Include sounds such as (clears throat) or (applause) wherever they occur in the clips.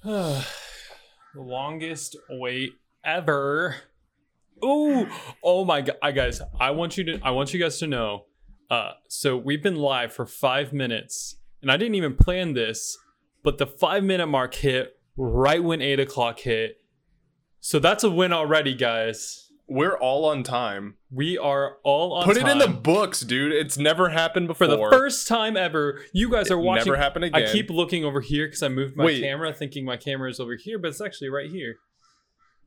(sighs) the longest wait ever. Ooh, oh my god, I guys, I want you to, I want you guys to know. Uh, so we've been live for five minutes, and I didn't even plan this, but the five minute mark hit right when eight o'clock hit. So that's a win already, guys. We're all on time. We are all on Put it in the books, dude. It's never happened for before. the first time ever. You guys are watching. Never happened again. I keep looking over here because I moved my Wait. camera, thinking my camera is over here, but it's actually right here.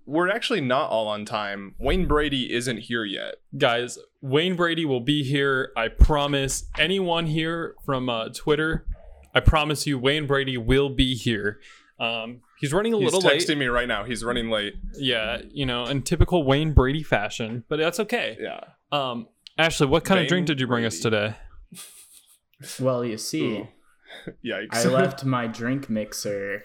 We're actually not all on time. Wayne Brady isn't here yet. Guys, Wayne Brady will be here. I promise. Anyone here from uh, Twitter, I promise you, Wayne Brady will be here. Um, he's running a He's little texting late. me right now. He's running late. Yeah, you know, in typical Wayne Brady fashion, but that's okay. Yeah. Um, Ashley, what kind of drink did you bring us today? Well, you see, (laughs) Yikes. I left my drink mixer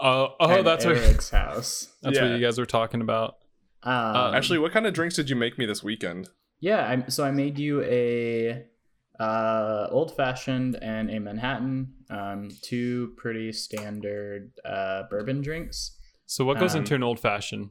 Uh, (laughs) oh, at that's what Eric's house. (laughs) that's what you guys were talking about. Um, Actually, what kind of drinks did you make me this weekend? yeah. I, so I made you a uh, old fashioned and a Manhattan, um, two pretty standard uh, bourbon drinks. So, what goes Um, into an old fashioned?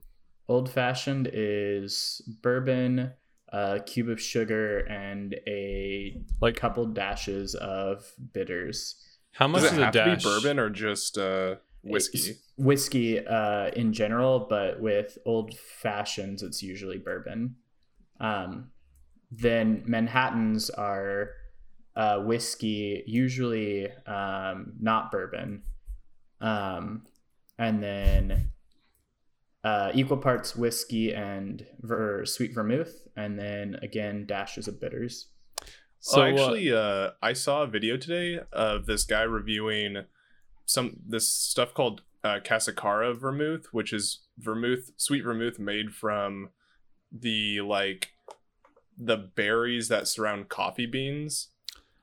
Old fashioned is bourbon, a cube of sugar, and a Like, couple dashes of bitters. how much Does is it a dash? to be bourbon or just uh, whiskey? It's whiskey uh, in general, but with old fashions, it's usually bourbon. Um, then Manhattans are uh, whiskey, usually um, not bourbon. Um, and then uh, equal parts whiskey and ver- sweet vermouth, and then again dashes of bitters. So So, uh, actually, uh, I saw a video today of this guy reviewing some this stuff called uh, Cascara vermouth, which is vermouth, sweet vermouth made from the like the berries that surround coffee beans.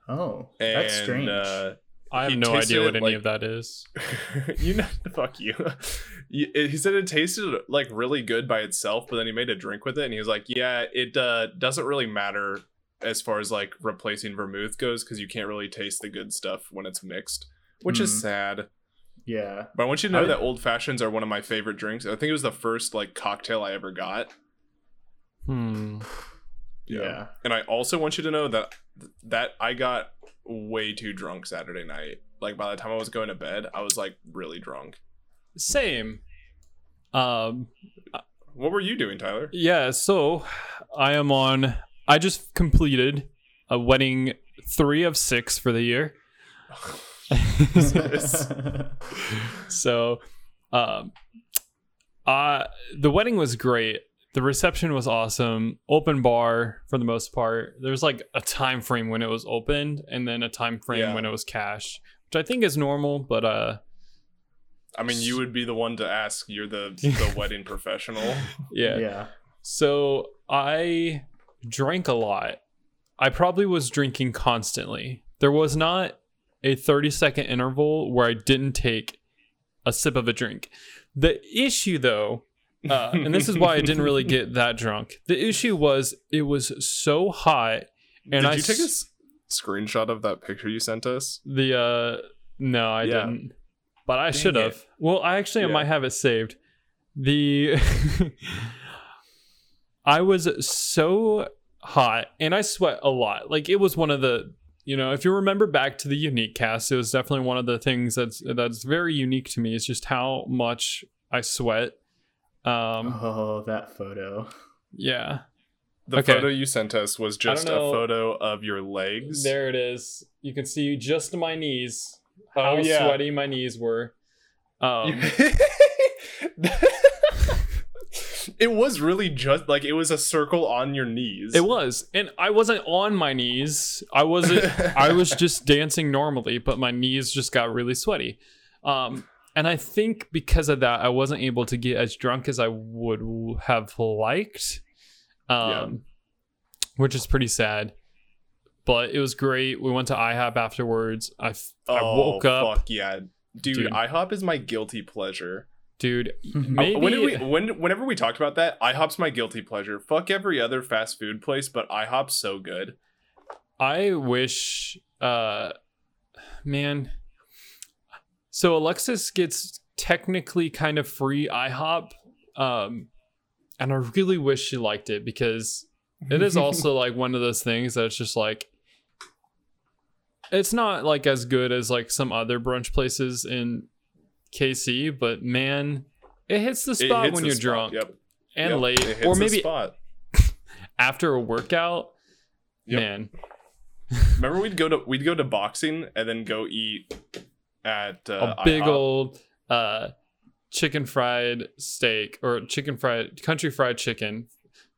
Oh, And, that's strange. Uh, I have he no idea it what any like- of that is. (laughs) you know, (laughs) fuck you. You- he said it tasted like really good by itself, but then he made a drink with it, and he was like, "Yeah, it uh, doesn't really matter as far as like replacing vermouth goes, because you can't really taste the good stuff when it's mixed, which is Mm. sad." yeah. But I want you to know I- that old fashions are one of my favorite drinks. I think it was the first like cocktail I ever got. Hmm. Yeah. And I also want you to know that that I got way too drunk Saturday night. Like by the time I was going to bed, I was like really drunk. Same. Um. What were you doing, Tyler? Yeah. So, I am on. I just completed a wedding three of six for the year. (laughs) (laughs) So, um, uh, the wedding was great. The reception was awesome. Open bar for the most part. There's like a time frame when it was opened, and then a time frame Yeah. when it was cash, which I think is normal. But uh, I mean, you would be the one to ask. You're the (laughs) the wedding professional. yeah. yeah. So I drank a lot. I probably was drinking constantly. There was not a 30 second interval where I didn't take a sip of a drink. The issue, though, uh, and this is why I didn't really get that drunk. The issue was it was so hot, and Did I you take a s- screenshot of that picture you sent us? the uh no, I Yeah. didn't. But I Dang should it. have. Well, I actually I Yeah. might have it saved. The (laughs) I was so hot and I sweat a lot. Like it was one of the you know, if you remember back to the unique cast, it was definitely one of the things that's that's very unique to me is just how much I sweat. Um Oh, that photo. yeah. The Okay. photo you sent us was just a photo of your legs. There it is. You can see just my knees. How Oh, yeah. sweaty my knees were. Um (laughs) it was really just like it was a circle on your knees. It was, and I wasn't on my knees. I wasn't. I was (laughs) just dancing normally, but my knees just got really sweaty. Um, and I think because of that, I wasn't able to get as drunk as I would have liked. Um, Yeah. which is pretty sad. But it was great. We went to IHOP afterwards. I, f- I Oh, woke up, Fuck yeah, dude, Dude. IHOP is my guilty pleasure. dude. Uh, Maybe when we? When whenever we talked about that, IHOP's my guilty pleasure. Fuck every other fast food place, but IHOP's so good. I wish, uh, man. So Alexis gets technically kind of free IHOP. Um, and I really wish she liked it because it is also (laughs) like one of those things that's just like it's not like as good as like some other brunch places in KC, but man, it hits the spot hits when the you're spot, drunk Yep. and yep, late, or maybe spot. (laughs) after a workout. Yep. Man, Remember we'd go to we'd go to boxing and then go eat at uh, a big IHOP? old uh, chicken fried steak or chicken fried country fried chicken.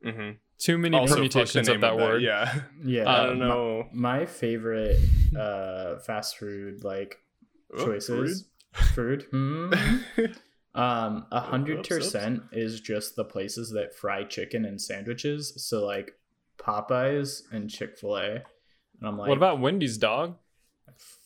Mhm. Too many Also, fuck the permutations of name that word. Yeah, Yeah, I Uh, don't know. My, my favorite uh, fast food like Oh, choices, food. (laughs) Hmm. Um, a hundred Oops, oops. percent is just the places that fry chicken and sandwiches. So like Popeyes and Chick Fil A. And I'm like, what about Wendy's, dog?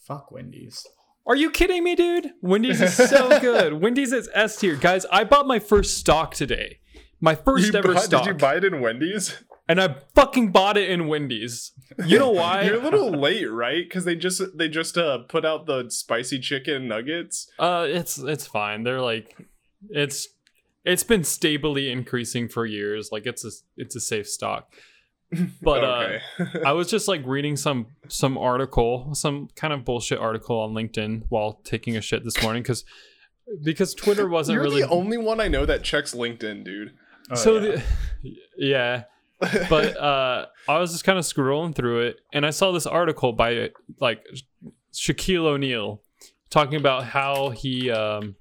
fuck Wendy's? Are you kidding me, dude? Wendy's is so (laughs) good. Wendy's is S tier, guys. I bought my first stock today. My first You ever bought- stock, Did you buy it in Wendy's? and I fucking bought it in Wendy's. You know why? (laughs) You're a little late, right? Because they just they just uh put out the spicy chicken nuggets. Uh, it's it's fine. They're like, it's it's been stably increasing for years. Like it's a it's a safe stock. (laughs) But uh. (laughs) I was just like reading some some article, some kind of bullshit article on LinkedIn while taking a shit this morning because because Twitter wasn't You're really the only one I know that checks LinkedIn, dude. Oh, so yeah. the (laughs) yeah but uh i was just kind of scrolling through it and i saw this article by like shaquille o'neal talking about how he um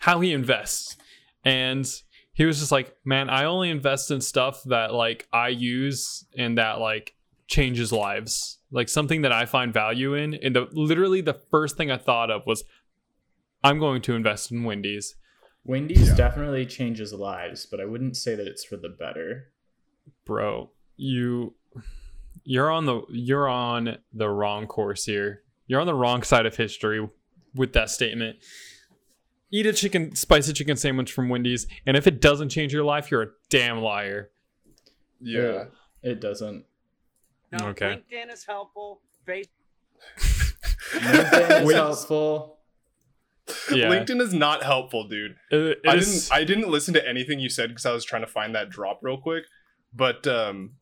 how he invests and he was just like man i only invest in stuff that like i use and that like changes lives. Like something that i find value in. And the literally the first thing i thought of was i'm going to invest in wendy's. Wendy's Yeah. definitely changes lives, but I wouldn't say that it's for the better. bro you you're on the you're on the wrong course here. You're on the wrong side of history with that statement eat a chicken spicy chicken sandwich from wendy's and if it doesn't change your life you're a damn liar yeah. It doesn't. No, Okay. LinkedIn is helpful. Face LinkedIn (laughs) is helpful. yeah LinkedIn is not helpful, dude. It- I it's- didn't I didn't listen to anything you said because I was trying to find that drop real quick. But um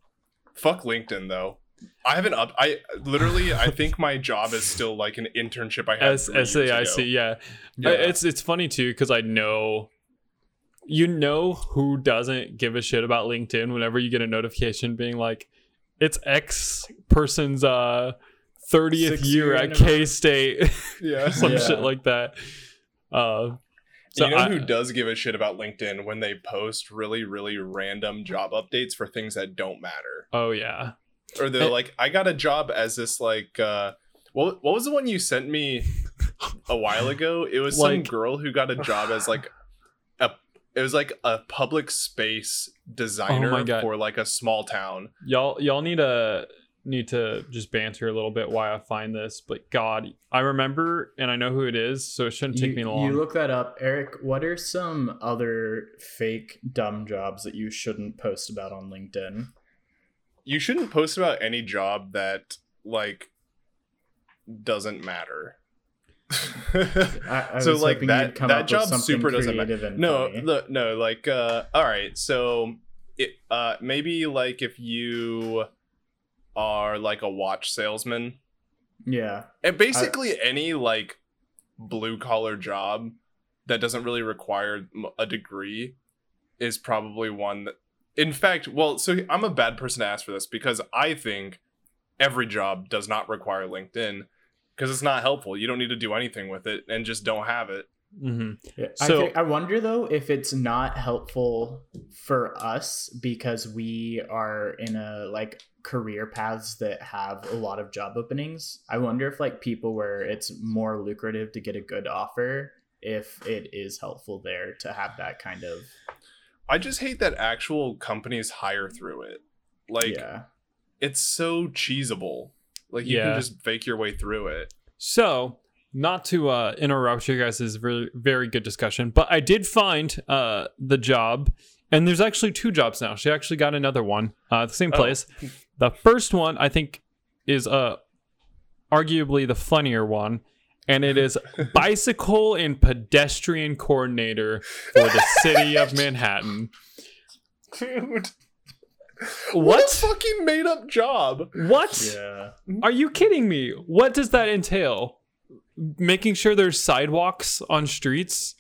fuck LinkedIn though. I haven't up I literally I think my job is still like an internship I had. S- three years SAIC, ago. yeah. Yeah. Uh, It's it's funny too because I know you know who doesn't give a shit about LinkedIn whenever you get a notification being like it's X person's uh 30th year year at. K State, (laughs) Yeah. some Yeah. shit like that. Uh, so you know I- who does give a shit about LinkedIn when they post really, really random job updates for things that don't matter? oh yeah, Or they're Eh. like, I got a job as this like uh what what was the one you sent me a while (laughs) ago? It was some girl who got a job as like a it was like a public space designer Oh for like a small town. y'all y'all need to need to just banter a little bit why I find this. But God, I remember and I know who it is, so it shouldn't take you, me long. You look that up, Eric. What are some other fake dumb jobs that you shouldn't post about on LinkedIn? You shouldn't post about any job that like doesn't matter. (laughs) I, I so like that that job super doesn't matter. No, the, no, like uh all right, so it uh maybe like if you are like a watch salesman yeah, and basically any like blue collar job that doesn't really require a degree is probably one that in fact well so i'm a bad person to ask for this because i think every job does not require linkedin because it's not helpful. You don't need to do anything with it and just don't have it. Hmm Yeah, So- I, think, I wonder though if it's not helpful for us because we are in a like career paths that have a lot of job openings. I wonder if like people where it's more lucrative to get a good offer, if it is helpful there to have that kind of i just hate that actual companies hire through it like yeah. it's so cheesable like you Yeah. can just fake your way through it So, not to uh, interrupt you guys' is very, very good discussion, but I did find uh, the job, and there's actually two jobs now. She actually got another one uh, at the same Oh. place. The first one, I think, is uh, arguably the funnier one, and it is bicycle and pedestrian coordinator for the city of Manhattan. Dude. What? What a fucking made up job. What? Yeah. Are you kidding me? What does that entail? Making sure there's sidewalks on streets?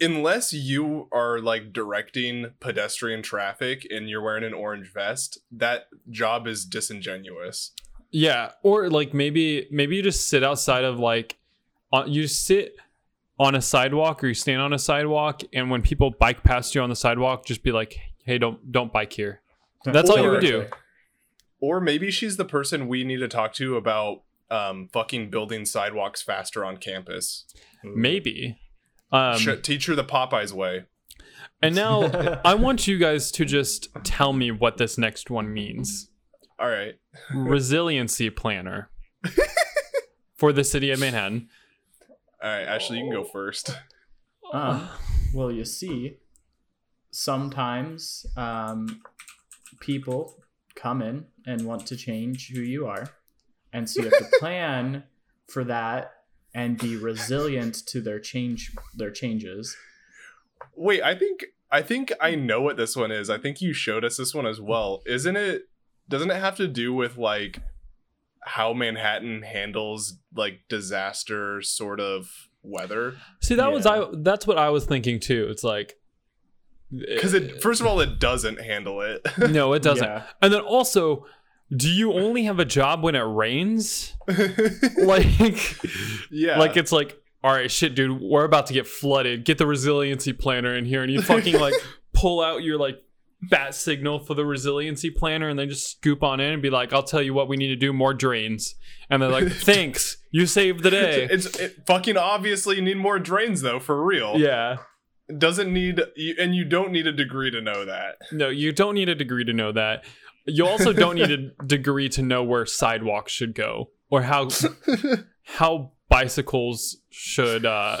Unless you are like directing pedestrian traffic and you're wearing an orange vest, that job is disingenuous. Yeah, or like maybe maybe you just sit outside of like you sit on a sidewalk or you stand on a sidewalk and when people bike past you on the sidewalk just be like, "Hey, don't don't bike here." That's all you would do. Or maybe she's the person we need to talk to about um, fucking building sidewalks faster on campus. Maybe. Um Sh- teach her the Popeyes way. and now (laughs) I want you guys to just tell me what this next one means. All right. (laughs) Resiliency planner (laughs) for the city of Manhattan. All right, Ashley, you can go first. (laughs) Um, well, you see, sometimes um, people come in and want to change who you are. And so you have to (laughs) plan for that and be resilient to their change their changes. Wait, I think I think I know what this one is. I think you showed us this one as well. Isn't it doesn't it have to do with like how Manhattan handles like disaster sort of weather? See, that was I that's what I was thinking too. It's like eh, Cuz it first of all it doesn't handle it. (laughs) No, it doesn't. Yeah. And then also, do you only have a job when it rains? (laughs) Like, yeah. like it's like, all right, shit, dude, we're about to get flooded. Get the resiliency planner in here, and you fucking like (laughs) pull out your like bat signal for the resiliency planner, and then just scoop on in and be like, I'll tell you what we need to do: more drains. And they're like, (laughs) thanks, you saved the day. it's it fucking obviously you need more drains though for real. Yeah. Doesn't need and you don't need a degree to know that. No, you don't need a degree to know that. You also don't need a (laughs) degree to know where sidewalks should go or how (laughs) how bicycles should uh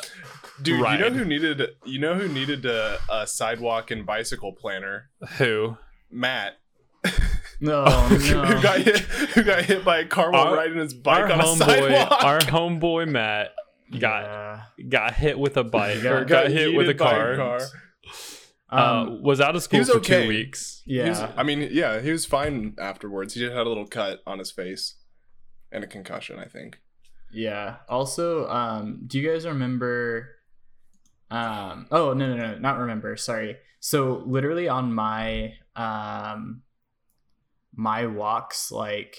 Dude, Right. you know who needed you know who needed a, a sidewalk and bicycle planner? who Matt. No, (laughs) who no. got hit who got hit by a car while Our- riding his bike our on a homeboy sidewalk. our homeboy Matt got Yeah. got hit with a bike Got- or got, hit with a yeeted by car. uh, Um, was out of school for okay. two weeks. He was- yeah. I mean, yeah, he was fine afterwards. He just had a little cut on his face and a concussion, I think. Yeah. Also, um, do you guys remember? Um. Oh no no no not remember. Sorry. So literally on my um, my walks like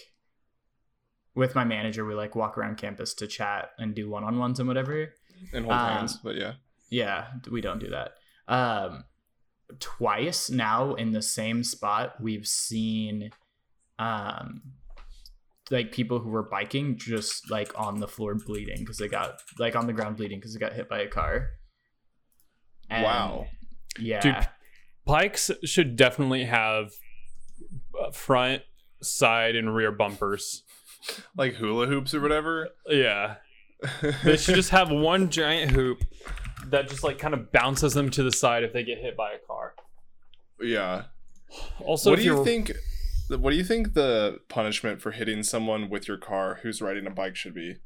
with my manager, we like walk around campus to chat and do one on ones and whatever. And hold Um, hands, but yeah. Yeah, we don't do that. Um, twice now in the same spot, we've seen, um, like people who were biking just like on the floor bleeding because they got like on the ground bleeding because they got hit by a car. And, Wow. Yeah. Dude, Bikes should definitely have front, side, and rear bumpers. Like hula hoops or whatever. Yeah. They should just have one giant hoop that just like kind of bounces them to the side if they get hit by a car. yeah. Also, what do you think what do you think the punishment for hitting someone with your car who's riding a bike should be?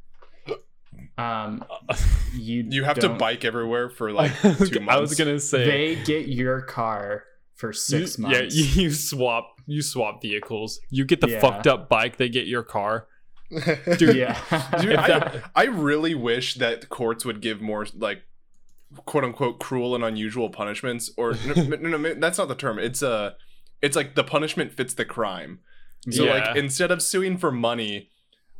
Um, (laughs) you You have to don't- bike everywhere for (laughs) like two months. I was gonna say They get your car for six you, months. Yeah, (laughs) you, you swap you swap vehicles. You get the Yeah. fucked up bike, they get your car. Dude, yeah. Dude, I, that- I really wish that courts would give more like quote unquote cruel and unusual punishments or no, no, no, that's not the term. It's uh it's like the punishment fits the crime. So Yeah. like instead of suing for money,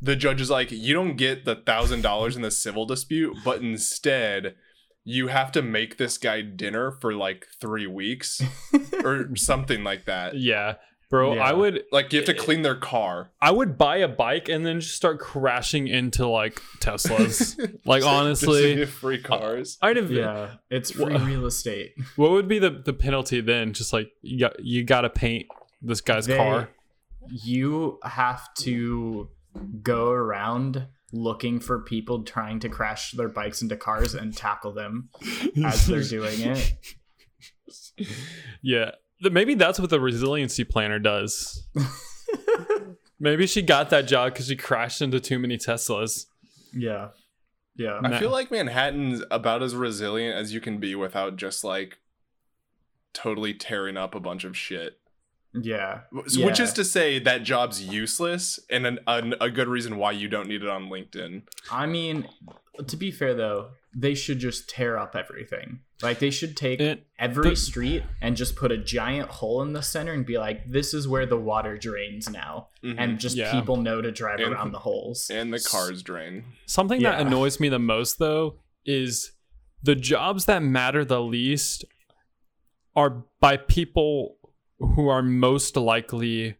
the judge is like, you don't get the thousand dollars in the civil dispute, but instead you have to make this guy dinner for like three weeks (laughs) or something like that. Yeah. Bro, Yeah. I would Like you have to eh, clean their car. I would buy a bike and then just start crashing into like Teslas. (laughs) like Just honestly, get free cars. I'd have yeah. It's free Wha- real estate. (laughs) what would be the, the penalty then? Just like you got you gotta paint this guy's They- car. You have to go around looking for people trying to crash their bikes into cars and tackle them as they're doing it. (laughs) Yeah. Maybe that's what the resiliency planner does. (laughs) Maybe she got that job because she crashed into too many Teslas. Yeah. Yeah. I feel like Manhattan's about as resilient as you can be without just like totally tearing up a bunch of shit. Yeah. Which Yeah. is to say that job's useless and an, an, a good reason why you don't need it on LinkedIn. I mean, to be fair though, they should just tear up everything. Like they should take It- every the- street and just put a giant hole in the center and be like, "This is where the water drains now," Mhm. and just Yeah. people know to drive And- around the holes. and the cars drain. Something that annoys me the most, though, is the jobs that matter the least are by people who are most likely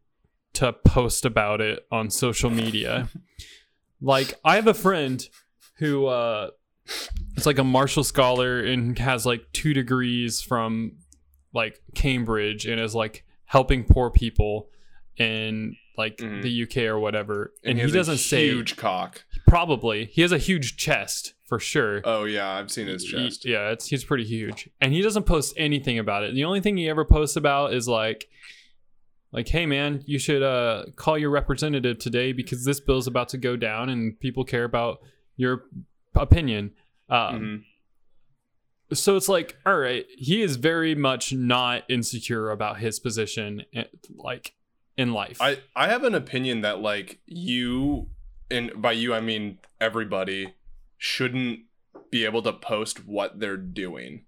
to post about it on social media. (laughs) like, I have a friend who uh, is like a Marshall scholar and has like two degrees from like Cambridge and is like helping poor people in like Mhm. the UK or whatever. And, he, has doesn't a say huge cock. Probably. He has a huge chest for sure. Oh yeah, I've seen his He- chest. yeah, it's he's pretty huge. And he doesn't post anything about it. The only thing he ever posts about is like like, hey man, you should uh call your representative today because this bill's about to go down and people care about your opinion. Um Mhm. so it's like, all right, he is very much not insecure about his position eh, like in life. I I have an opinion that like you and by you I mean everybody shouldn't be able to post what they're doing.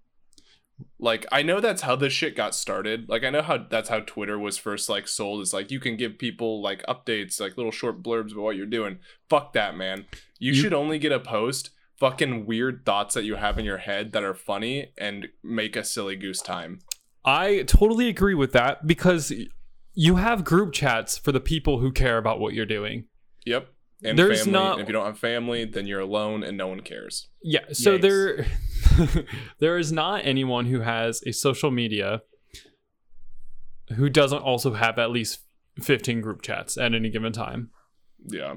Like I know that's how this shit got started. Like I know how that's how Twitter was first like sold is like you can give people like updates, like little short blurbs about what you're doing. Fuck that, man. You, You- should only get a post fucking weird thoughts that you have in your head that are funny and make a silly goose time. I totally agree with that because you have group chats for the people who care about what you're doing. Yep. And There's family. not- and if you don't have family, then you're alone and no one cares. Yeah, so Yikes. there (laughs) there is not anyone who has a social media who doesn't also have at least 15 group chats at any given time. Yeah.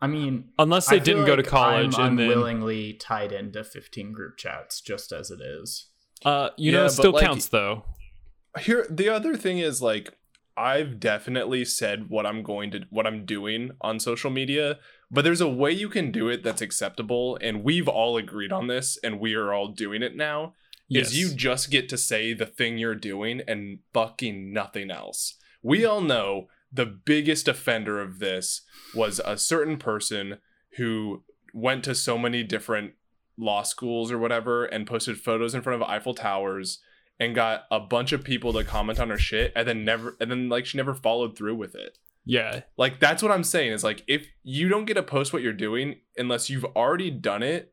I mean, Unless they I didn't go to college I'm and then unwillingly tied into 15 group chats just as it is. uh you Yeah, know it still like, counts though. Here the other thing is like I've definitely said what I'm going to what I'm doing on social media, but there's a way you can do it that's acceptable and we've all agreed on this and we are all doing it now. Yes. Is you just get to say the thing you're doing and fucking nothing else. We all know the biggest offender of this was a certain person who went to so many different law schools or whatever and posted photos in front of Eiffel Towers and got a bunch of people to comment on her shit and then never and then like she never followed through with it. yeah. Like that's what I'm saying is like if you don't get to post what you're doing unless you've already done it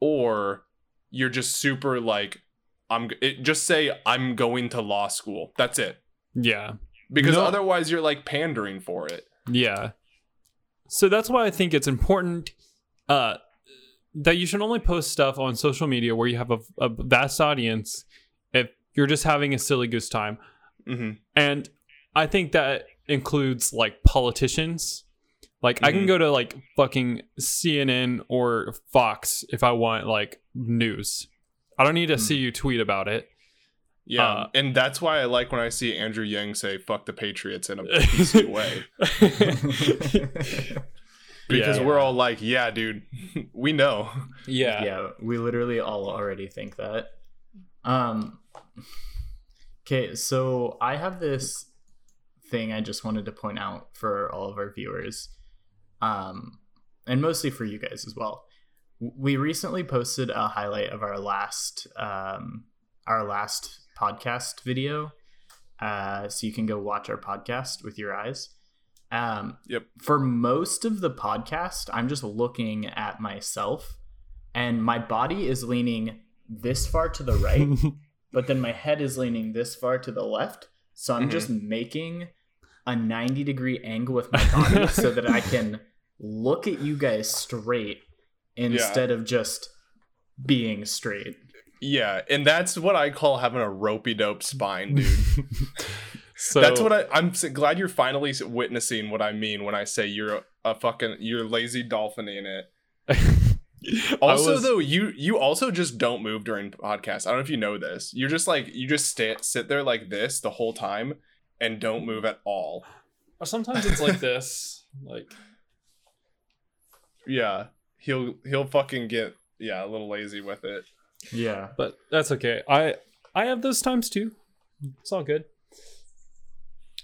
or you're just super like I'm it, just say I'm going to law school. That's it. Yeah. Because No. otherwise you're like pandering for it. Yeah. So that's why I think it's important uh, that you should only post stuff on social media where you have a, a vast audience you're just having a silly goose time. Mhm. And I think that includes like politicians. Like I can Mhm. go to like fucking CNN or Fox if I want like news. I don't need to Hmm. see you tweet about it. Yeah. Uh, and that's why I like when I see Andrew Yang say fuck the Patriots in a PC (laughs) way. (laughs) (laughs) Because Yeah. we're all like, yeah, dude, we know. yeah. yeah, we literally all already think that. Um Okay, so I have this thing I just wanted to point out for all of our viewers. Um and mostly for you guys as well. We recently posted a highlight of our last um our last podcast video. Uh so you can go watch our podcast with your eyes. Um Yep. for most of the podcast, I'm just looking at myself and my body is leaning this far to the right, (laughs) but then my head is leaning this far to the left. So I'm Mhm. just making a 90 degree angle with my body (laughs) so that I can look at you guys straight instead of just being straight. Yeah, and that's what I call having a ropey dope spine, dude. (laughs) so that's what I. I'm glad you're finally witnessing what I mean when I say you're a, a fucking you're lazy dolphin in it. (laughs) (laughs) I Also, was- though, you you also just don't move during podcasts. I don't know if you know this. You're just like you just stay, sit there like this the whole time and don't move at all. Or sometimes it's like this. (laughs) Like Yeah, he'll he'll fucking get yeah, a little lazy with it. Yeah. but that's okay. I I have those times too. It's all good.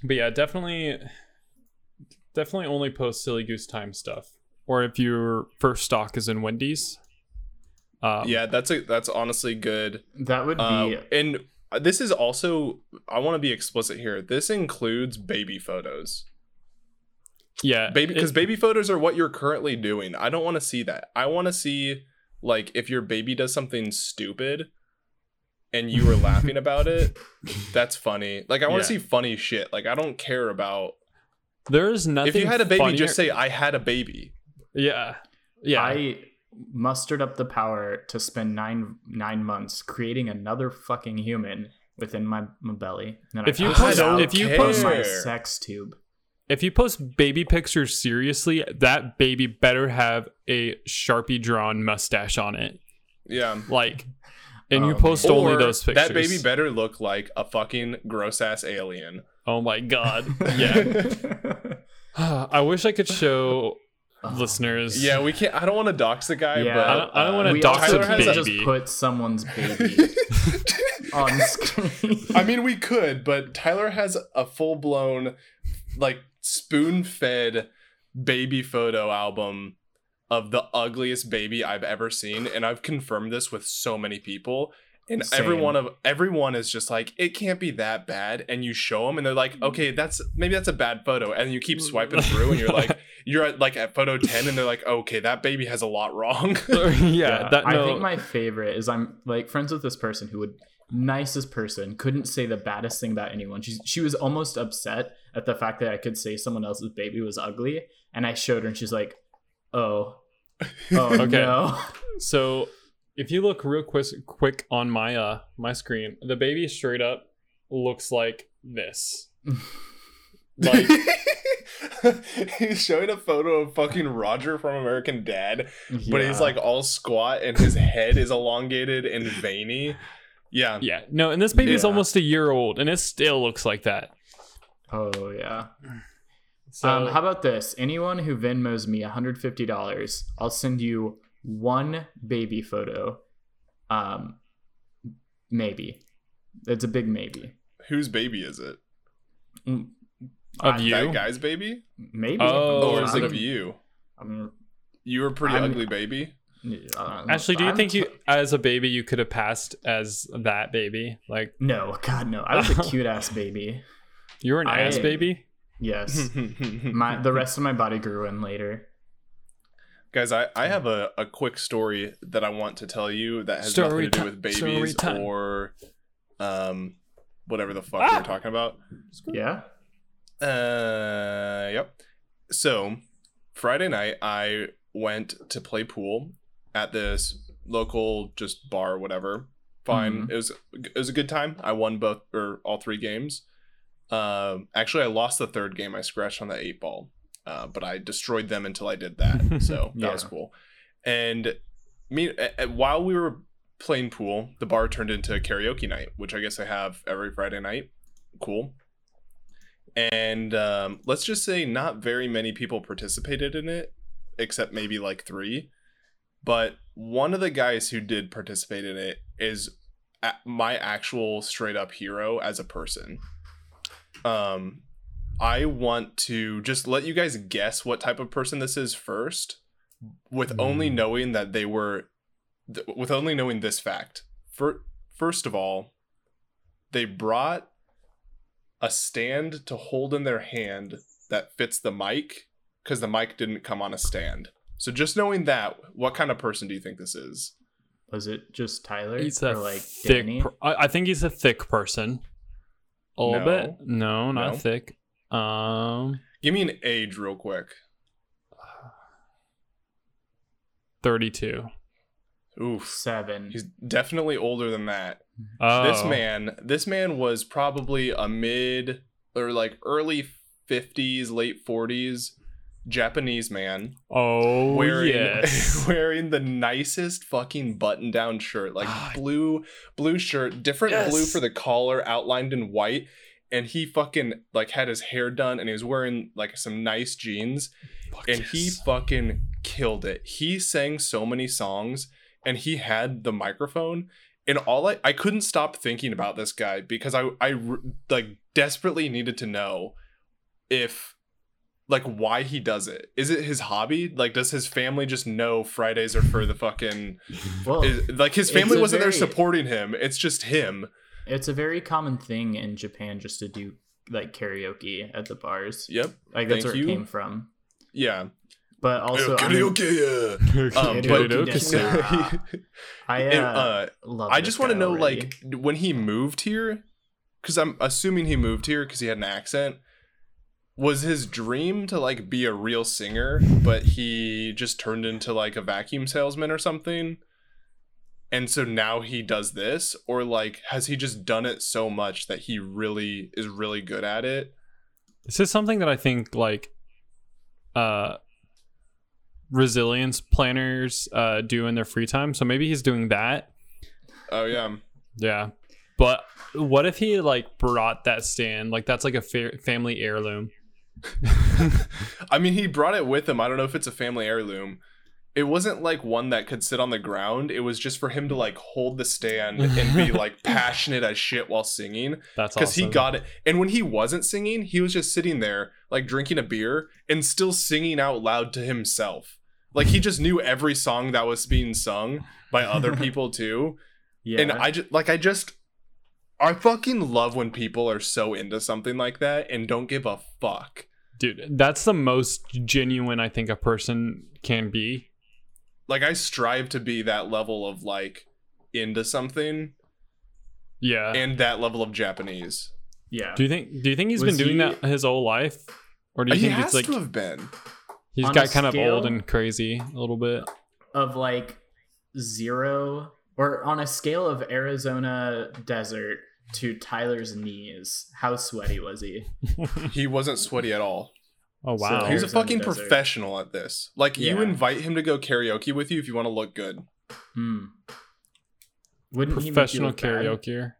But yeah, definitely, definitely only post silly goose time stuff. Or if your first stock is in Wendy's. Um, yeah, that's a that's honestly good. That would be Um, and this is also I want to be explicit here. This includes baby photos. yeah, Baby because baby photos are what you're currently doing. I don't want to see that. I want to see like if your baby does something stupid and you were laughing (laughs) about it, that's funny. Like I want Yeah. to see funny shit. Like I don't care about there is nothing. if you had a baby, funnier- just say I had a baby. Yeah, yeah. I mustered up the power to spend nine nine months creating another fucking human within my, my belly. And If I you post- out if you post- my sex tube, if you post baby pictures seriously, that baby better have a sharpie drawn mustache on it. Yeah. Like, and you Oh, post only those pictures. That baby better look like a fucking gross ass alien. Oh my god. (laughs) Yeah. (laughs) (sighs) (laughs) I wish I could show listeners. Yeah, we can't. I don't want to dox the guy, Yeah. but I don't- don't uh, wanna dox also a can't baby. just put someone's baby (laughs) on screen. (laughs) I mean, we could, but Tyler has a full blown, like spoon fed baby photo album of the ugliest baby I've ever seen, and I've confirmed this with so many people. And Same. every one of everyone is just like, it can't be that bad. And you show them, and they're like, okay, mm. that's maybe that's a bad photo. And you keep mm. swiping through, and you're like, (laughs) you're at like at photo ten, and they're like, okay, that baby has a lot wrong. (laughs) yeah, that I think my favorite is I'm like friends with this person who would nicest person couldn't say the baddest thing about anyone. She she was almost upset at the fact that I could say someone else's baby was ugly, and I showed her, and she's like, "Oh, oh (laughs) Okay. no." So if you look real quick, quick on my uh my screen, the baby straight up looks like this. (laughs) Like he's showing a photo of fucking Roger from American Dad, but he's like all squat and his head is elongated and veiny. Yeah. yeah, no, and this baby's Yeah. almost a year old, and it still looks like that. "Oh yeah." So um, how about this? Anyone who Venmos me $150, I'll send you one baby photo. Um, maybe. It's a big maybe. Whose baby is it? Mm, of I- you? That guy's baby? Maybe. Oh, or is it of you? I'm- You were a pretty I'm- ugly baby. uh, Actually, do you I'm think you, t- as a baby, you could have passed as that baby? Like No, God, no. I was a (laughs) cute ass baby. you were an I- ass baby. Yes. (laughs) My the rest of my body grew in later. Guys, I, I have a, a quick story that I want to tell you that has Story nothing to do with babies or um whatever the fuck Ah! we're talking about. Yeah. Uh, yep. So Friday night, I went to play pool at this local just bar, whatever. Fine. Mhm. It was it was a good time. I won both or all three games. Um, actually, I lost the third game. I scratched on the eight ball, uh, but I destroyed them until I did that. (laughs) So that was cool. And me, a- a- while we were playing pool, the bar turned into a karaoke night, which I guess I have every Friday night. Cool and um, let's just say not very many people participated in it except maybe like three but one of the guys who did participate in it is my actual straight up hero as a person um i want to just let you guys guess what type of person this is first with only Mm. knowing that they were th- with only knowing this fact For, first of all they brought a stand to hold in their hand that fits the mic because the mic didn't come on a stand. So just knowing that, what kind of person do you think this is? Was it just Tyler He's a like thick. Danny? Per- I, I think he's a thick person. A little No. bit. No, not No. thick. Um, Give me an age real quick. thirty-two. Oof. Seven. He's definitely older than that. Oh, This man, this man was probably a mid or like early 50s, late 40s Japanese man Oh wearing (laughs) yes. wearing the nicest fucking button-down shirt, like blue blue shirt, different Yes. blue for the collar, outlined in white, and he fucking like had his hair done, and he was wearing like some nice jeans, Fuck and he fucking killed it. He sang so many songs, and he had the microphone and all I I couldn't stop thinking about this guy because I I like desperately needed to know if like why he does it. Is it his hobby? Like does his family just know Fridays are for the fucking (laughs) Well, is, like his family wasn't there supporting him. It's just him. It's a very common thing in Japan just to do like karaoke at the bars. Yep. Like that's Thank where you. it came from. Yeah. But also, I, mean, karaoke. yeah. (laughs) Um, but desu. (laughs) I uh, and, uh, love. I just want to know, already. like, when he moved here, because I'm assuming he moved here because he had an accent. Was his dream to like be a real singer, but he just turned into like a vacuum salesman or something? And so now he does this, or like, has he just done it so much that he really is really good at it? This is something that I think like uh resilience planners uh do in their free time. So maybe he's doing that. Oh yeah, Yeah. But what if he like brought that stand? Like that's like a fa- family heirloom. (laughs) I mean, he brought it with him. I don't know if it's a family heirloom. It wasn't like one that could sit on the ground. It was just for him to like hold the stand (laughs) and be like passionate as shit while singing. That's Because awesome. he got it. And when he wasn't singing, he was just sitting there, like drinking a beer and still singing out loud to himself. Like he just knew every song that was being sung by other (laughs) people too. yeah, And I just like I just I fucking love when people are so into something like that and don't give a fuck. Dude, that's the most genuine I think a person can be. Like I strive to be that level of like into something Yeah. and that level of Japanese. yeah. do you think do you think he's Was been doing he- that his whole life? Or do you he think has it's like to have been. he's On a got kind of scale- old and crazy a little bit? of like zero or on a scale of Arizona desert to Tyler's knees, how sweaty was he? He wasn't sweaty at all. Oh So wow. He's a fucking professional at this. Like you invite him to go karaoke with you if you want to look good. Hmm. Wouldn't he Professional look karaoke.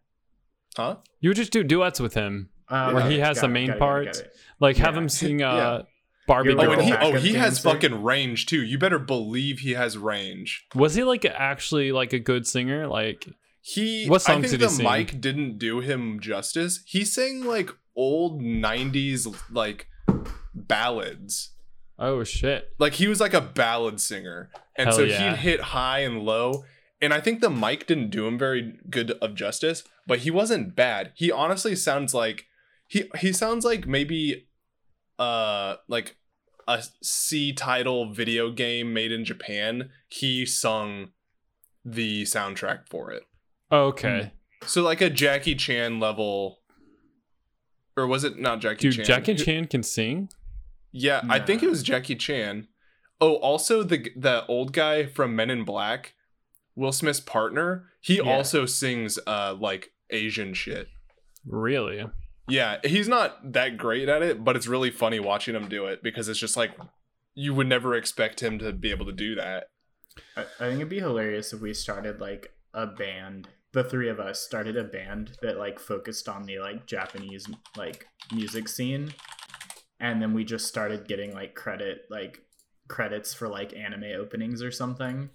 Huh? You would just do duets with him. Uh, Where got he has got the main got it, got it, parts. it. Like have him sing (laughs) uh Yeah. Barbie You're Oh, and he oh he has fucking range too. You better believe he has range. Was he like actually like a good singer? Like He What I songs think did he the sing? mic didn't do him justice. He sang like old 90s like ballads. oh shit. Like he was like a ballad singer. And Hell so yeah. he'd hit high and low. And I think the mic didn't do him very good of justice, but he wasn't bad. He honestly sounds like he he sounds like maybe uh like a C title video game made in Japan. He sung the soundtrack for it. Okay. So like a Jackie Chan level or was it not Jackie Dude, Chan? Jackie Chan can sing? Yeah, I think it was Jackie Chan. Oh, also the the old guy from Men in Black, Will Smith's partner, he Yeah. also sings uh like Asian shit. Really? Yeah, he's not that great at it, but it's really funny watching him do it because it's just like you would never expect him to be able to do that. I, I think it'd be hilarious if we started like a band. The three of us started a band that like focused on the like Japanese like music scene, and then we just started getting like credit like credits for like anime openings or something.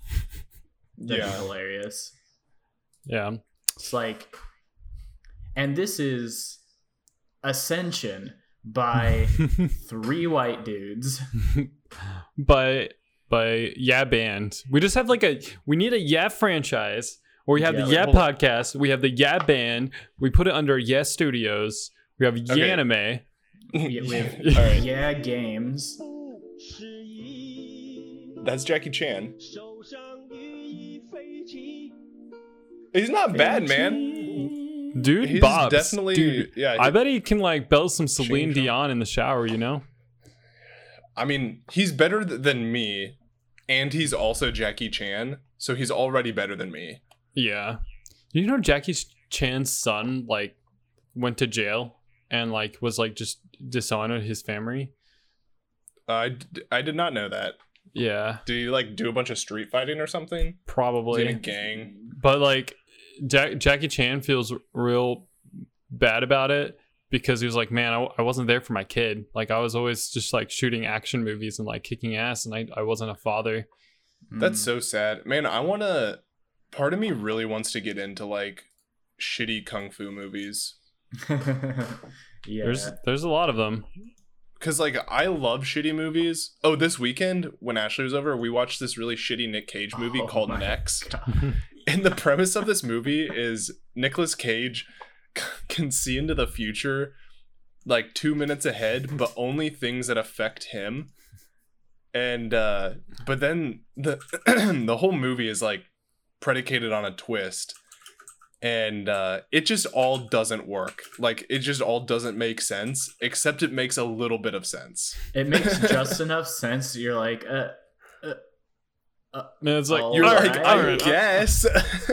That'd Yeah. hilarious. Yeah. It's like, and this is Ascension by (laughs) three white dudes. (laughs) but but yeah band. We just have like a we need a yeah franchise. Or we have Yeah, the like, yeah hold on. podcast. We have the yeah band. We put it under yeah studios. We have yeah Okay. anime. Yeah, (laughs) with All right. yeah games. That's Jackie Chan. He's not bad, man. Dude, He's Bob's. definitely Dude, yeah. I bet he can like belt some Celine Dion in the shower, you know? I mean, he's better th- than me, and he's also Jackie Chan, so he's already better than me. Yeah. You know Jackie Chan's son like went to jail and like was like just dishonored his family? Uh, I did not know that. Yeah, Did he like do a bunch of street fighting or something? Was he in a probably. gang? But like Jack- Jackie Chan feels real bad about it because he was like, man, I, I wasn't there for my kid. Like I was always just like shooting action movies and like kicking ass and I, I wasn't a father. That's Mm. so sad. Man, I want to part of me really wants to get into like shitty kung fu movies (laughs) yeah. There's there's a lot of them. cuz like I love shitty movies. Oh, this weekend when Ashley was over, we watched this really shitty Nick Cage movie Oh called Next. God. (laughs) And the premise of this movie is Nicolas Cage (laughs) can see into the future like 2 minutes ahead, but only things that affect him. And uh but then the (clears throat) the whole movie is like predicated on a twist. And uh it just all doesn't work. Like it just all doesn't make sense, except it makes a little bit of sense. It makes (laughs) just enough sense. that You're like, uh, And it's like You're right. like, all I right, guess.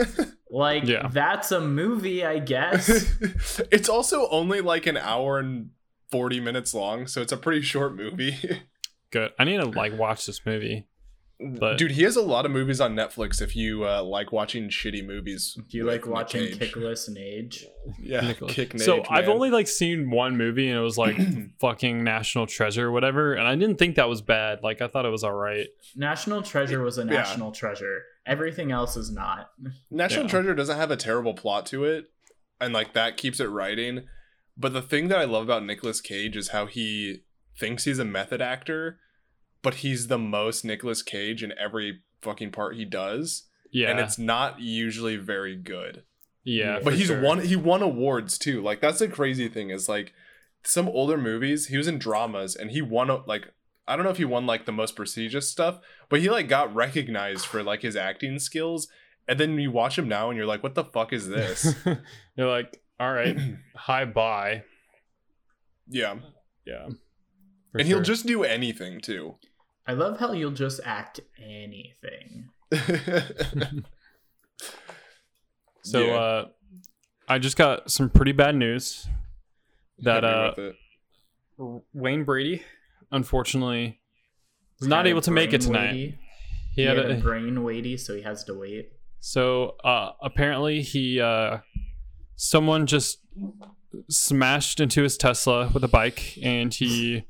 (laughs) like Yeah. that's a movie, I guess. (laughs) it's also only like an hour and 40 minutes long, so it's a pretty short movie. good. I need to like watch this movie. But- Dude, he has a lot of movies on Netflix if you uh, like watching shitty movies. Do you like Nick watching Cage. Kickless and Age? Yeah, Nicolas- Kick so Nage, I've man. only like seen one movie and it was like (clears throat) fucking National Treasure or whatever, and I didn't think that was bad. Like I thought it was all right. National Treasure was a Yeah. national treasure. Everything else is not. National Yeah. Treasure doesn't have a terrible plot to it, and like that keeps it writing. But the thing that I love about Nicolas Cage is how he thinks he's a method actor, but he's the most Nicolas Cage in every fucking part he does, Yeah, and it's not usually very good. yeah, Yeah. but he's sure. won he won awards too. Like that's the crazy thing is like some older movies he was in dramas and he won like i don't know if he won like the most prestigious stuff but he like got recognized for like his acting skills. And then you watch him now and you're like what the fuck is this? (laughs) You're like, all right, (clears throat) hi, bye. yeah. Yeah, for and he'll just do anything too I love how you'll just act anything. (laughs) So Yeah. uh I just got some pretty bad news that uh. Wayne Brady unfortunately was not able to make it tonight. weighty. He He had had a, a brain weighty, so he has to wait. so uh apparently he uh someone just smashed into his Tesla with a bike and he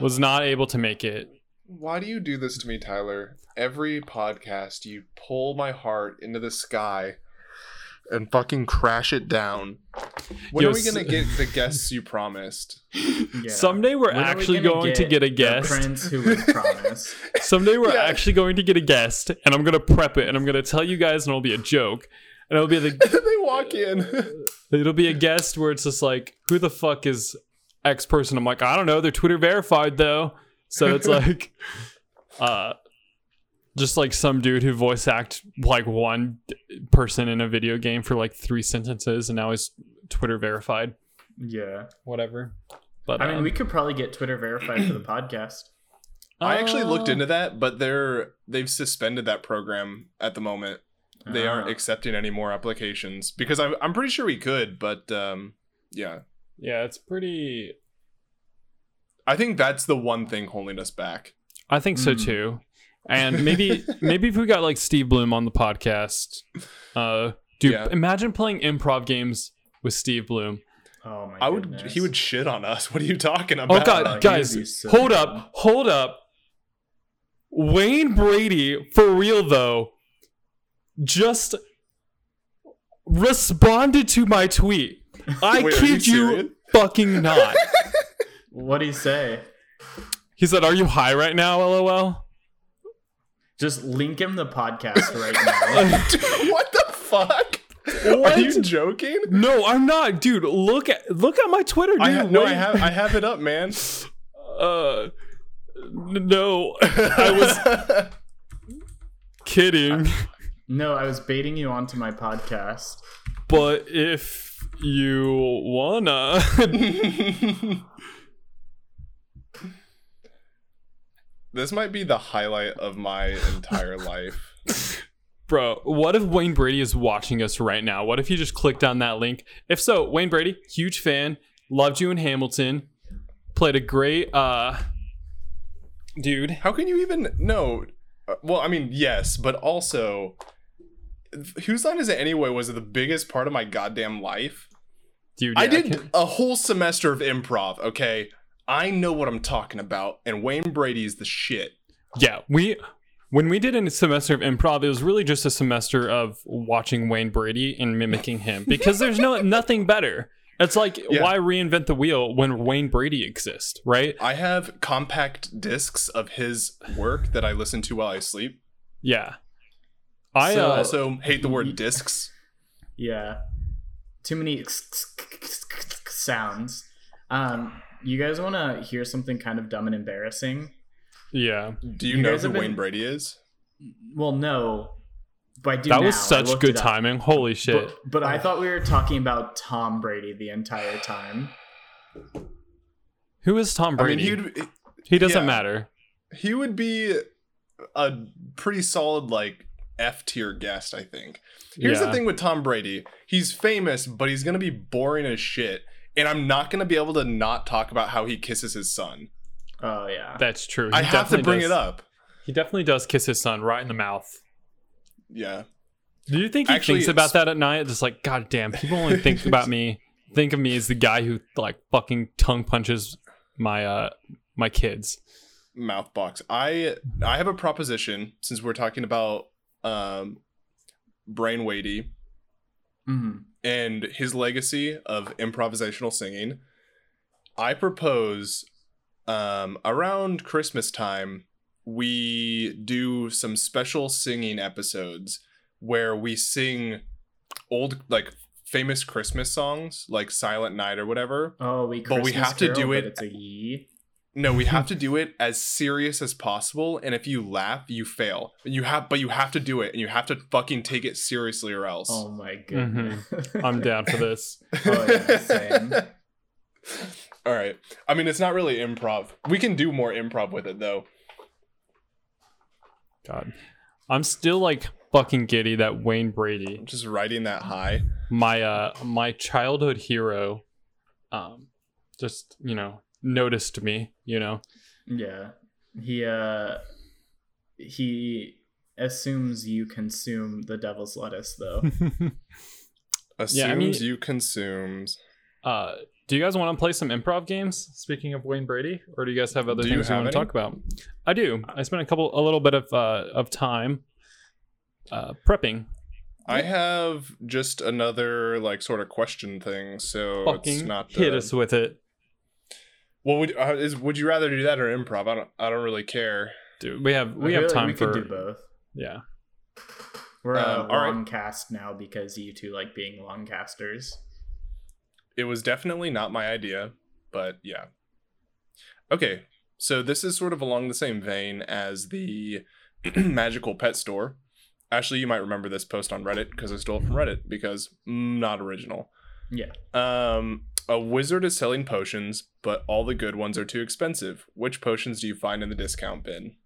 was not able to make it. Why do you do this to me tyler every podcast you pull my heart into the sky and fucking crash it down when Yo, are we gonna get the guests you promised (laughs) Yeah. Someday we're When are we actually gonna to get a the guest. prince who was (laughs) promised. Someday we're Yeah. actually going to get a guest, and I'm gonna prep it, and I'm gonna tell you guys, and it'll be a joke, and it'll be the (laughs) they walk in it'll be a guest where it's just like, who the fuck is X person? I'm like, I don't know, they're Twitter verified though, so it's (laughs) like, uh, just like some dude who voice act like one person in a video game for like three sentences, and now he's Twitter verified, Yeah. whatever. But I mean, um, we could probably get Twitter verified for the (clears throat) podcast. i actually looked uh, into that but they're they've suspended that program at the moment they aren't Ah. accepting any more applications because I'm, I'm pretty sure we could but um yeah Yeah, it's pretty. I think that's the one thing holding us back I think so Mm. too. And (laughs) maybe maybe if we got like Steve Bloom on the podcast, uh, dude, Yeah. imagine playing improv games with Steve Bloom. Oh my god. i would he would shit on us what are you talking about Oh god, he'd guys, so hold good. up, hold up. Wayne Brady, for real though, just responded to my tweet. I Wait, are you kid you fucking not. (laughs) What'd he say? He said, "Are you high right now?" LOL. Just link him the podcast right now. (laughs) Dude, what the fuck What? are you joking No, I'm not, dude. Look at look at my Twitter, dude. I ha- no, I have I have it up, man. (laughs) Uh, n- no, (laughs) I was kidding. no, I was baiting you onto my podcast. But if you wanna, this might be the highlight of my entire life. bro, what if Wayne Brady is watching us right now? What if you just clicked on that link? If so, Wayne Brady, huge fan, loved you in Hamilton, played a great uh, dude. How can you even know? Uh, Well, I mean, yes, but also, whose line is it anyway? Was it the biggest part of my goddamn life? Dude, I yeah, did a whole semester of improv. Okay, I know what I'm talking about, and Wayne Brady is the shit. yeah, we when we did a semester of improv, it was really just a semester of watching Wayne Brady and mimicking him (laughs) because there's no nothing better. It's like Yeah. why reinvent the wheel when Wayne Brady exists, right? I have compact discs of his work that I listen to while I sleep. Yeah. I So- uh, Also, hate the word discs. Yeah. Too many sounds. Um, you guys want to hear something kind of dumb and embarrassing? yeah. Do you, You know who been- Wayne Brady is? Well, no. But I do That was now. I such looked good timing. Holy shit. But, but I thought we were talking about Tom Brady the entire time. Who is Tom Brady? I mean, Brady? he'd he doesn't yeah. matter. he would be a pretty solid like F tier guest, I think. Here's Yeah. the thing with Tom Brady. He's famous, but he's gonna be boring as shit. And I'm not gonna be able to not talk about how he kisses his son. Oh yeah. That's true. He I have to definitely bring does- it up. He definitely does kiss his son right in the mouth. Yeah. Do you think he Actually, thinks about that at night? Just like, God damn, people only think about me, (laughs) think of me as the guy who like fucking tongue punches my uh my kids. Mouth box. I I have a proposition since we're talking about um brain weighty Mhm. and his legacy of improvisational singing, I propose um, around Christmas time we do some special singing episodes where we sing old like famous Christmas songs like Silent Night or whatever. Oh, we. But we Christmas have to Carol, do it- It's a ye. No, we have to do it as serious as possible, and if you laugh, you fail. You have, but you have to do it, and you have to fucking take it seriously, or else. Oh my goodness. I'm down for this. (laughs) Oh, yeah, same. (laughs) All right. I mean, it's not really improv. We can do more improv with it, though. God. I'm still like fucking giddy that Wayne Brady, Just riding that high. my uh my childhood hero, um just, you know, noticed me, you know. Yeah. He uh he assumes you consume the devil's lettuce though. Assumes (laughs) Yeah, I mean- you consumes. uh do you guys want to play some improv games? Speaking of Wayne Brady, or do you guys have other Do things you, have want to talk about? I do. I spent a couple, a little bit of uh, of time uh, prepping. I have just another like sort of question thing, so it's Fucking not hit uh, us with it, Well, would uh, is would you rather do that or improv? I don't. I don't really care. dude. We have we feel have like time we for could do both. yeah. We're a Um, all right. long cast now because you two like being long casters. It was definitely not my idea, but yeah. Okay, so this is sort of along the same vein as the (clears throat) magical pet store. Actually, you might remember this post on Reddit because I stole it from Reddit because not original. Yeah. Um, a wizard is selling potions, but all the good ones are too expensive. Which potions do you find in the discount bin?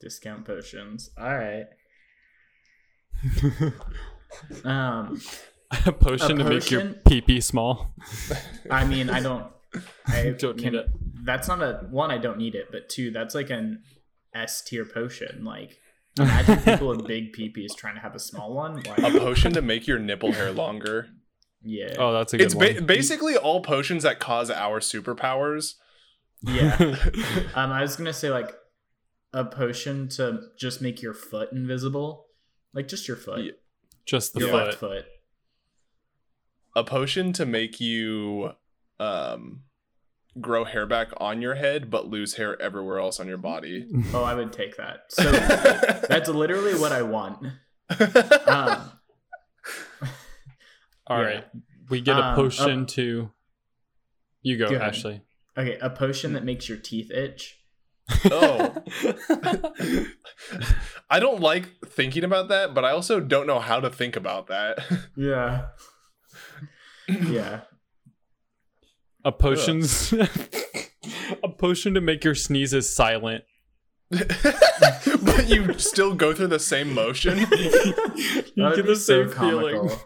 Discount potions. All right. (laughs) Um a potion A to make your pee pee small. (laughs) I mean, I don't (laughs) I Don't need it. That's not a one I don't need it, but two, that's like an S tier potion. Like imagine people with big peepees trying to have a small one. A potion to make your nipple hair longer. Yeah. Oh, that's a good It's ba- one. basically all potions that cause our superpowers. Yeah. (laughs) Um, I was gonna say like a potion to just make your foot invisible, like just your foot, Yeah. Just the your foot. left foot. a potion to make you um grow hair back on your head but lose hair everywhere else on your body. Oh, I would take that. (laughs) So that's literally what I want. (laughs) Um, All Yeah. right, we get a Um, potion uh, to. You go, Go. Ashley. okay, a potion that makes your teeth itch. oh. (laughs) (laughs) I don't like thinking about that, but I also don't know how to think about that. (laughs) Yeah. yeah. a potion's a potion to make your sneezes silent. (laughs) but you still go through the same motion. (laughs) you That would get be the so same feeling. comical.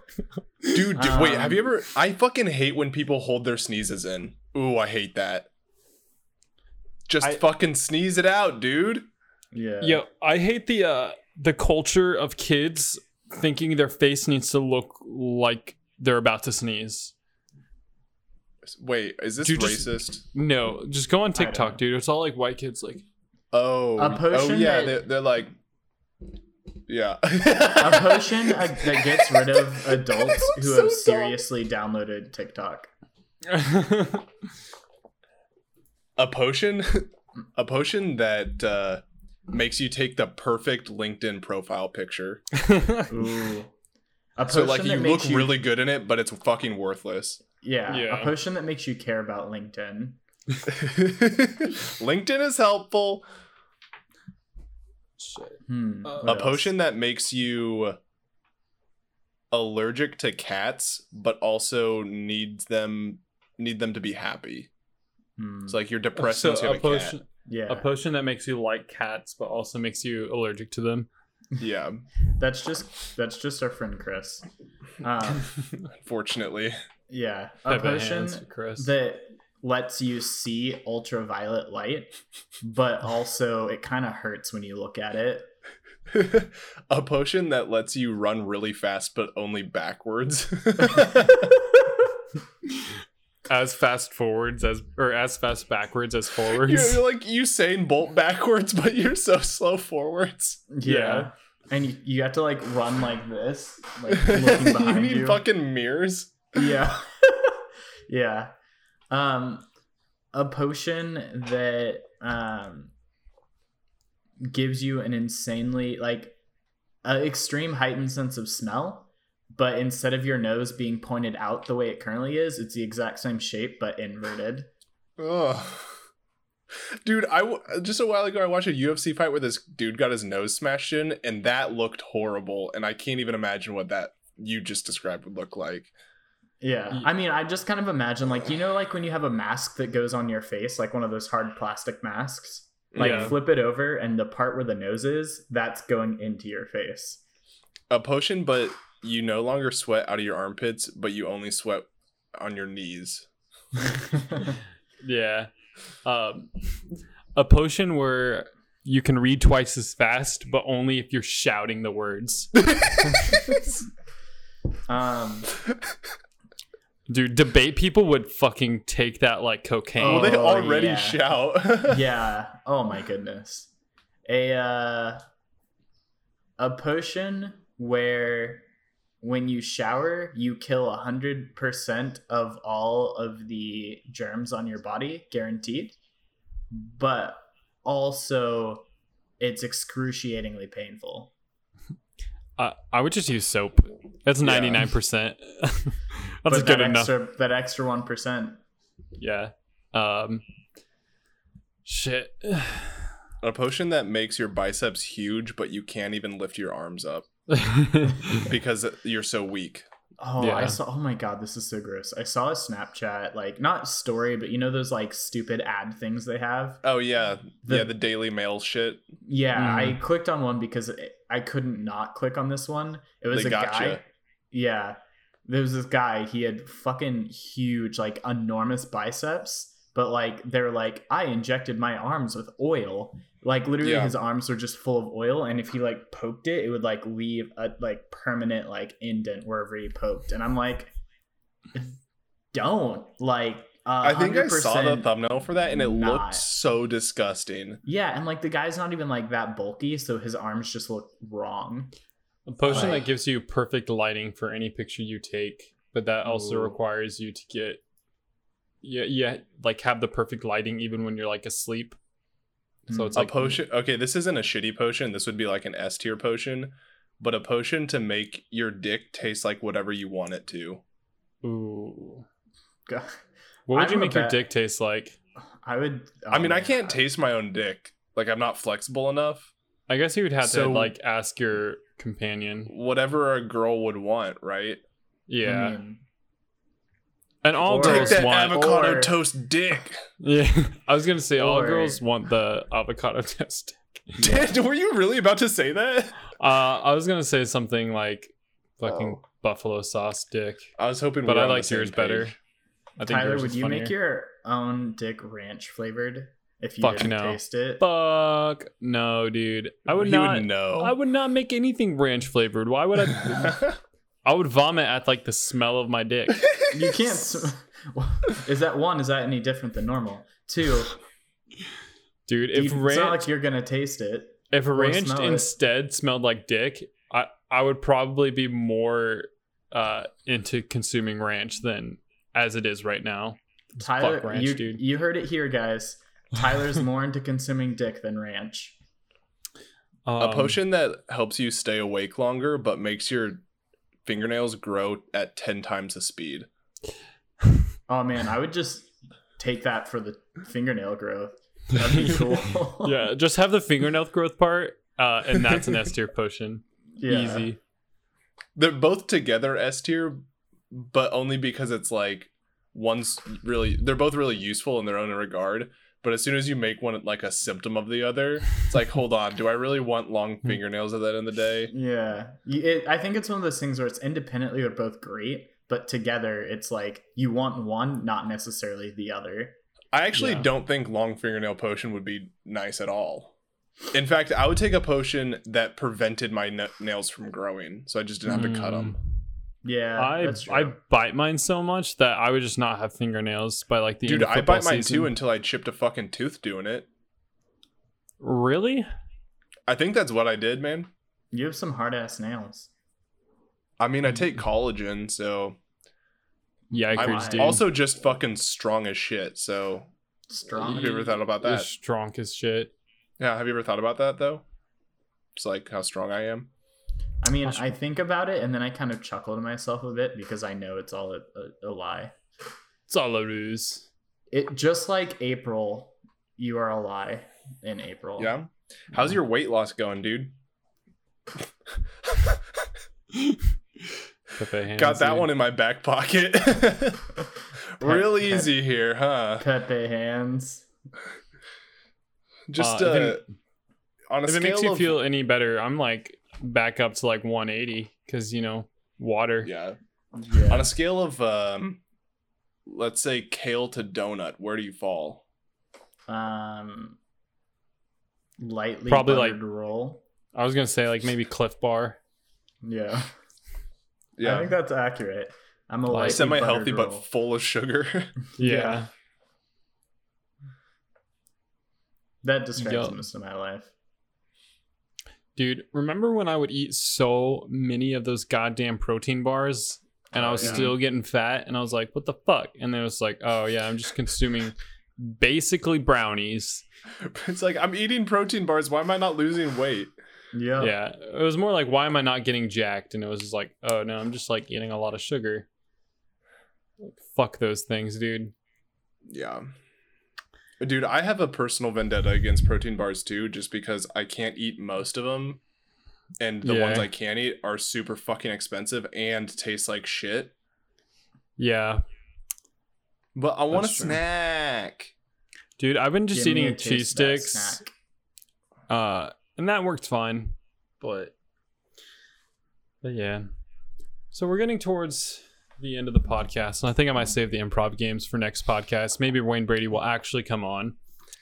Dude, dude wait, have you Um, ever I fucking hate when people hold their sneezes in. Ooh, I hate that. Just I- fucking sneeze it out, dude. Yeah. Yo, I hate the uh the culture of kids thinking their face needs to look like they're about to sneeze. Wait, is this Dude, just- racist? No, just go on TikTok, dude. It's all like white kids like Oh, A oh potion yeah, that- they're, they're like, yeah, A potion (laughs) uh, that gets rid of adults who so have dumb. seriously downloaded TikTok. a potion, (laughs) a potion that uh, makes you take the perfect LinkedIn profile picture. Ooh. A So like you makes look really good in it, but it's fucking worthless. yeah, Yeah. a potion that makes you care about LinkedIn. (laughs) LinkedIn is helpful. Shit. Hmm. Uh, a potion that makes you allergic to cats, but also needs them need them to be happy. Hmm. It's like you're depressed so you a have a potion, cat. yeah, a potion that makes you like cats, but also makes you allergic to them. Yeah, (laughs) that's just that's just our friend Chris. (laughs) Um, unfortunately. yeah, a Type potion Chris. that lets you see ultraviolet light, but (laughs) also it kind of hurts when you look at it. a potion that lets you run really fast, but only backwards. (laughs) as fast forwards as or as fast backwards as forwards. you're, you're like Usain Bolt backwards, but you're so slow forwards. Yeah. And you, you have to like run like this, like (laughs) looking you need you. fucking mirrors. yeah. yeah. Um a potion that um gives you an insanely like an extreme heightened sense of smell, but instead of your nose being pointed out the way it currently is, it's the exact same shape but inverted. Ugh. Dude, I w- just a while ago I watched a UFC fight where this dude got his nose smashed in, and that looked horrible. And I can't even imagine what that you just described would look like. Yeah. I mean, I just kind of imagine like you know like when you have a mask that goes on your face, like one of those hard plastic masks. Like Yeah. flip it over and the part where the nose is, that's going into your face. A potion, but you no longer sweat out of your armpits, but you only sweat on your knees. (laughs) Yeah. Um, a potion where you can read twice as fast, but only if you're shouting the words. (laughs) um Dude, debate people would fucking take that like cocaine. well, they Oh, already yeah. shout. (laughs) yeah. Oh my goodness. A uh a potion where when you shower, you kill a hundred percent of all of the germs on your body, guaranteed. But also it's excruciatingly painful. Uh, I would just use soap. That's ninety nine percent. (laughs) That's but good that enough. extra that extra one percent. Yeah. Um. Shit. a potion that makes your biceps huge, but you can't even lift your arms up (laughs) because you're so weak. Oh, I saw. Oh my god, this is so gross. I saw a Snapchat, like not story, but you know those like stupid ad things they have. Oh yeah, The- yeah, the Daily Mail shit. Yeah, Mm. I clicked on one because I couldn't not click on this one. It was They a gotcha. guy. Yeah, there was this guy. He had fucking huge, like enormous biceps, but like they're like, I injected my arms with oil. Like literally, Yeah. his arms were just full of oil, and if he like poked it, it would like leave a like permanent like indent wherever he poked. And I'm like, don't like. Uh, I think I saw the thumbnail for that, and it not. looked so disgusting. Yeah, and like the guy's not even like that bulky, so his arms just look wrong. A potion Like- that gives you perfect lighting for any picture you take, but that also Ooh. requires you to get yeah, yeah, like have the perfect lighting even when you're like asleep. So Mm. it's a like potion. Okay, this isn't a shitty potion. This would be like an S tier potion, but a potion to make your dick taste like whatever you want it to. Ooh. God. What would I'm you a make your dick taste like? I would. I mean, oh I can't God. taste my own dick. Like I'm not flexible enough. I guess you would have So- to like ask your companion. Whatever a girl would want, right? Yeah. I mean, and all Or- Take girls that want avocado or- toast dick. (laughs) Yeah. I was gonna say all girls want the avocado (laughs) toast. dick (laughs) Were you really about to say that? Uh I was gonna say something like fucking Oh. buffalo sauce dick. I was hoping, But I on the liked same yours better. I think Tyler, would is you make your own dick ranch flavored if you Fuck didn't no. taste it? Fuck no, dude. I would He not. would know. I would not make anything ranch flavored. Why would I? (laughs) I would vomit at like the smell of my dick. (laughs) You can't. Is that one? Is that any different than normal? Two. Dude, You- if it's not ranch like you're gonna taste it. if or ranch smell it. instead smelled like dick, I I would probably be more uh into consuming ranch than as it is right now. Tyler, fuck ranch, you dude. you heard it here, guys. Tyler's (laughs) more into consuming dick than ranch. a Um, potion that helps you stay awake longer, but makes your fingernails grow at ten times the speed. Oh man, I would just take that for the fingernail growth. That'd be (laughs) cool. yeah, just have the fingernail growth part, uh, and that's an S tier potion. (laughs) Yeah. Easy. They're both together S tier, but only because it's like one's really they're both really useful in their own regard. But as soon as you make one like a symptom of the other, it's like, hold on, do I really want long hmm. fingernails at the end of the day? Yeah, it, I think it's one of those things where it's independently they're both great, but together it's like you want one, not necessarily the other. I actually Yeah. don't think long fingernail potion would be nice at all. In fact, I would take a potion that prevented my na- nails from growing, so I just didn't have to cut hmm. them. Yeah, I that's true. I bite mine so much that I would just not have fingernails by like the end Dude, of I bite mine season. too until I chipped a fucking tooth doing it. Really? I think that's what I did, man. you have some hard ass nails. I mean, I take collagen, so Yikers, I'm dude. also just fucking strong as shit. So, Strong. have you ever thought about You're that? strong as shit. Yeah, have you ever thought about that though? It's like how strong I am. I mean, I think about it and then I kind of chuckle to myself a bit because I know it's all a, a, a lie. It's all a ruse. It just like April, you are a lie in April. Yeah. How's your weight loss going, dude? Pepe Got that dude. one in my back pocket. (laughs) Real pet- easy here, huh? Pepe hands. Just Uh, uh, if it- on a If it makes you of feel any better, I'm like back up to like 180 because you know water. yeah, on a scale of um, let's say kale to donut, where do you fall? Um, lightly Probably, Probably like- roll. I was gonna say like maybe Clif Bar. Yeah. Yeah. I think that's accurate. I'm a Like, semi-healthy but full of sugar. (laughs) Yeah. Yeah. That describes Yo. most of my life. Dude, remember when I would eat so many of those goddamn protein bars and I Oh, was yeah. still getting fat and I was like, what the fuck? And then it was like, oh yeah, I'm just consuming basically brownies. (laughs) it's like I'm eating protein bars. Why am I not losing weight? Yeah. Yeah. It was more like, why am I not getting jacked? And it was just like, oh no, I'm just like eating a lot of sugar. Like, fuck those things, dude. Yeah. Dude, I have a personal vendetta against protein bars too, just because I can't eat most of them. And the ones I can eat are super fucking expensive and taste like shit. Yeah. But I want a That's true. snack. Dude, I've been just Give eating cheese sticks. Uh, and that worked fine. But, but yeah. So we're getting towards the end of the podcast, and I think I might save the improv games for next podcast. Maybe Wayne Brady will actually come on.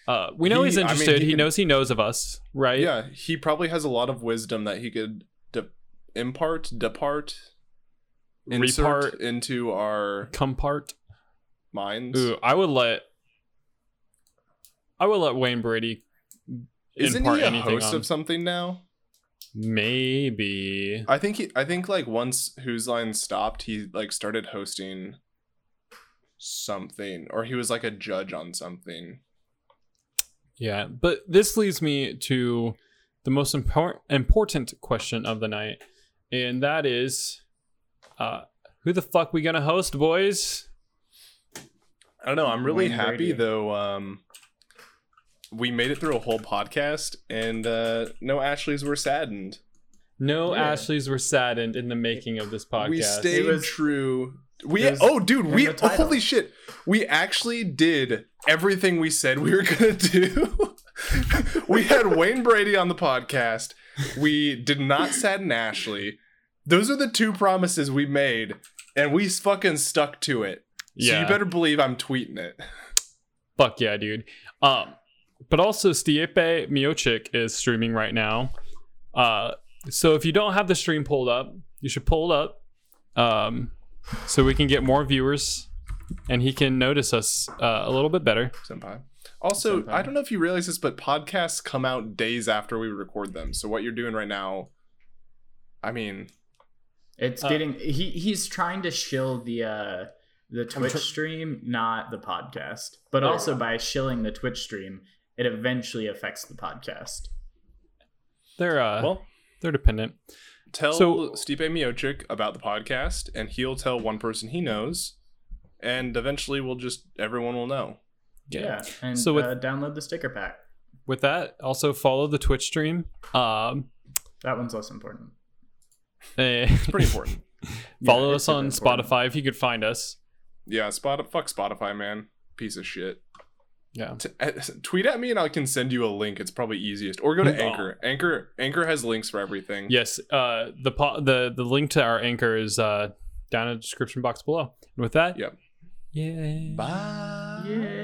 Uh, we know He- he's I mean, interested. he he can- knows he knows of us, right? Yeah, he probably has a lot of wisdom that he could de- impart, depart, insert Repart, into our compart. minds. Ooh, I would let. I would let Wayne Brady Isn't he a host on. of something now? Maybe. I think he I think like once Whose Line stopped, he like started hosting something or he was like a judge on something. Yeah, but this leads me to the most impor- important question of the night, and that is, uh, who the fuck we gonna host, boys? I don't know, I'm really Wayne happy Brady. though um we made it through a whole podcast and uh no Ashleys were saddened. No Yeah. Ashleys were saddened in the making of this podcast. We stayed was- true. We was oh dude, we the holy shit. We actually did everything we said we were gonna do. (laughs) we had Wayne Brady on the podcast. We did not sadden Ashley. Those are the two promises we made, and we fucking stuck to it. So yeah, you better believe I'm tweeting it. fuck yeah, dude. Um, but also Stipe Miocic is streaming right now. Uh, so if you don't have the stream pulled up, you should pull it up. Um, so we can get more viewers, and he can notice us uh, a little bit better. Senpai. Also, Sometime. I don't know if you realize this, but podcasts come out days after we record them. So what you're doing right now, I mean, It's Uh, getting he he's trying to shill the uh the Twitch tr- stream, not the podcast. But There also by shilling the Twitch stream, it eventually affects the podcast. They're uh, well, they're dependent. tell So- Stipe Miocic about the podcast, and he'll tell one person he knows, and eventually we'll just everyone will know. Yeah. And So with- uh, download the sticker pack. With that, also follow the Twitch stream. Um, That one's less important. it's Pretty important. (laughs) follow Yeah, us on super important. Spotify if you could find us. yeah, spot fuck Spotify, man, piece of shit. Yeah. T- uh, tweet at me and I can send you a link. It's probably easiest. Or go to Oh. Anchor. Anchor Anchor has links for everything. Yes. Uh, the po- the the link to our anchor is uh down in the description box below. And with that, Yep. Yeah. Bye.